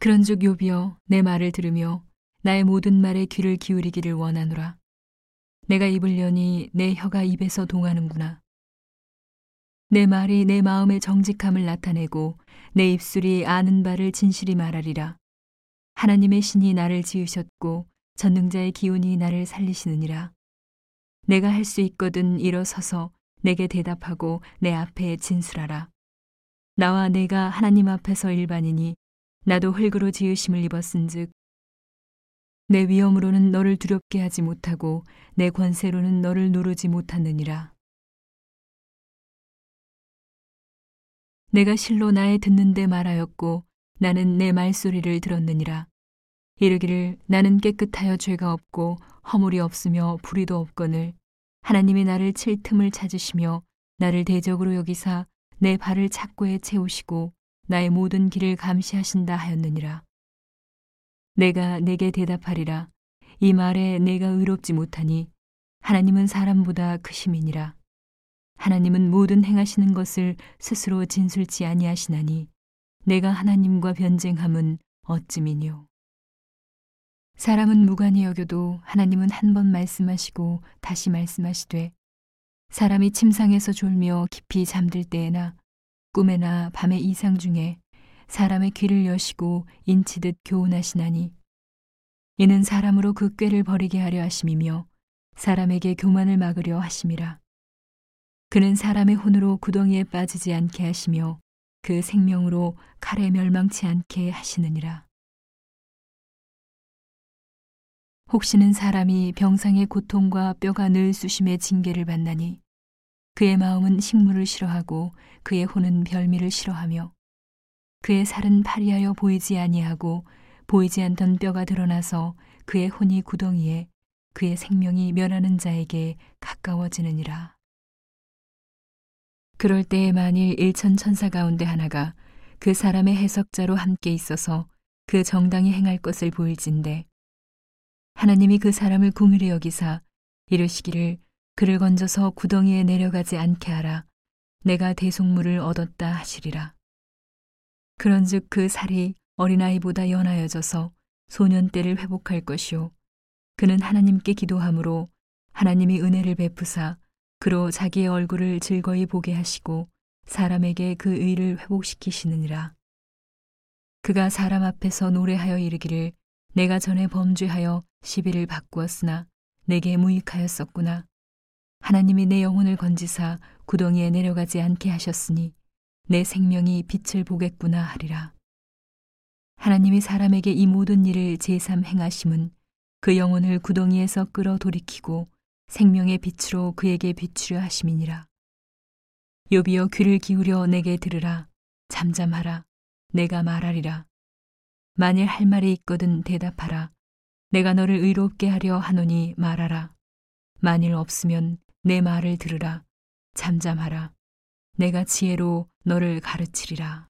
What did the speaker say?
그런즉 욥이여 내 말을 들으며 나의 모든 말에 귀를 기울이기를 원하노라. 내가 입으려니 내 혀가 입에서 동하는구나. 내 말이 내 마음의 정직함을 나타내고 내 입술이 아는 바를 진실이 말하리라. 하나님의 신이 나를 지으셨고 전능자의 기운이 나를 살리시느니라. 내가 할 수 있거든 일어서서 내게 대답하고 내 앞에 진술하라. 나와 내가 하나님 앞에서 일반이니 나도 흙으로 지으심을 입었은즉 내 위엄으로는 너를 두렵게 하지 못하고 내 권세로는 너를 누르지 못하느니라. 내가 실로 나의 듣는데 말하였고 나는 내 말소리를 들었느니라. 이르기를 나는 깨끗하여 죄가 없고 허물이 없으며 불의도 없거늘 하나님이 나를 칠 틈을 찾으시며 나를 대적으로 여기사 내 발을 착고에 채우시고 나의 모든 길을 감시하신다 하였느니라. 내가 내게 대답하리라. 이 말에 내가 의롭지 못하니 하나님은 사람보다 크심이니라. 하나님은 모든 행하시는 것을 스스로 진술치 아니하시나니 내가 하나님과 변쟁함은 어찌미뇨. 사람은 무관히 여겨도 하나님은 한 번 말씀하시고 다시 말씀하시되 사람이 침상에서 졸며 깊이 잠들 때에나 꿈에나 밤의 이상 중에 사람의 귀를 여시고 인치듯 교훈하시나니 이는 사람으로 그 꾀를 버리게 하려 하심이며 사람에게 교만을 막으려 하심이라. 그는 사람의 혼으로 구덩이에 빠지지 않게 하시며 그 생명으로 칼에 멸망치 않게 하시느니라. 혹시는 사람이 병상의 고통과 뼈가 늘 쑤심의 징계를 받나니 그의 마음은 식물을 싫어하고 그의 혼은 별미를 싫어하며 그의 살은 파리하여 보이지 아니하고 보이지 않던 뼈가 드러나서 그의 혼이 구덩이에 그의 생명이 멸하는 자에게 가까워지느니라. 그럴 때에 만일 일천 천사 가운데 하나가 그 사람의 해석자로 함께 있어서 그 정당히 행할 것을 보일진데 하나님이 그 사람을 궁휼히 여기사 이르시기를 그를 건져서 구덩이에 내려가지 않게 하라. 내가 대속물을 얻었다 하시리라. 그런즉 그 살이 어린아이보다 연하여져서 소년 때를 회복할 것이요. 그는 하나님께 기도함으로 하나님이 은혜를 베푸사 그로 자기의 얼굴을 즐거이 보게 하시고 사람에게 그 의를 회복시키시느니라. 그가 사람 앞에서 노래하여 이르기를 내가 전에 범죄하여 시비를 바꾸었으나 내게 무익하였었구나. 하나님이 내 영혼을 건지사 구덩이에 내려가지 않게 하셨으니 내 생명이 빛을 보겠구나 하리라. 하나님이 사람에게 이 모든 일을 제삼 행하심은 그 영혼을 구덩이에서 끌어 돌이키고 생명의 빛으로 그에게 비추려 하심이니라. 요비여 귀를 기울여 내게 들으라. 잠잠하라. 내가 말하리라. 만일 할 말이 있거든 대답하라. 내가 너를 의롭게 하려 하노니 말하라. 만일 없으면 내 말을 들으라. 잠잠하라. 내가 지혜로 너를 가르치리라.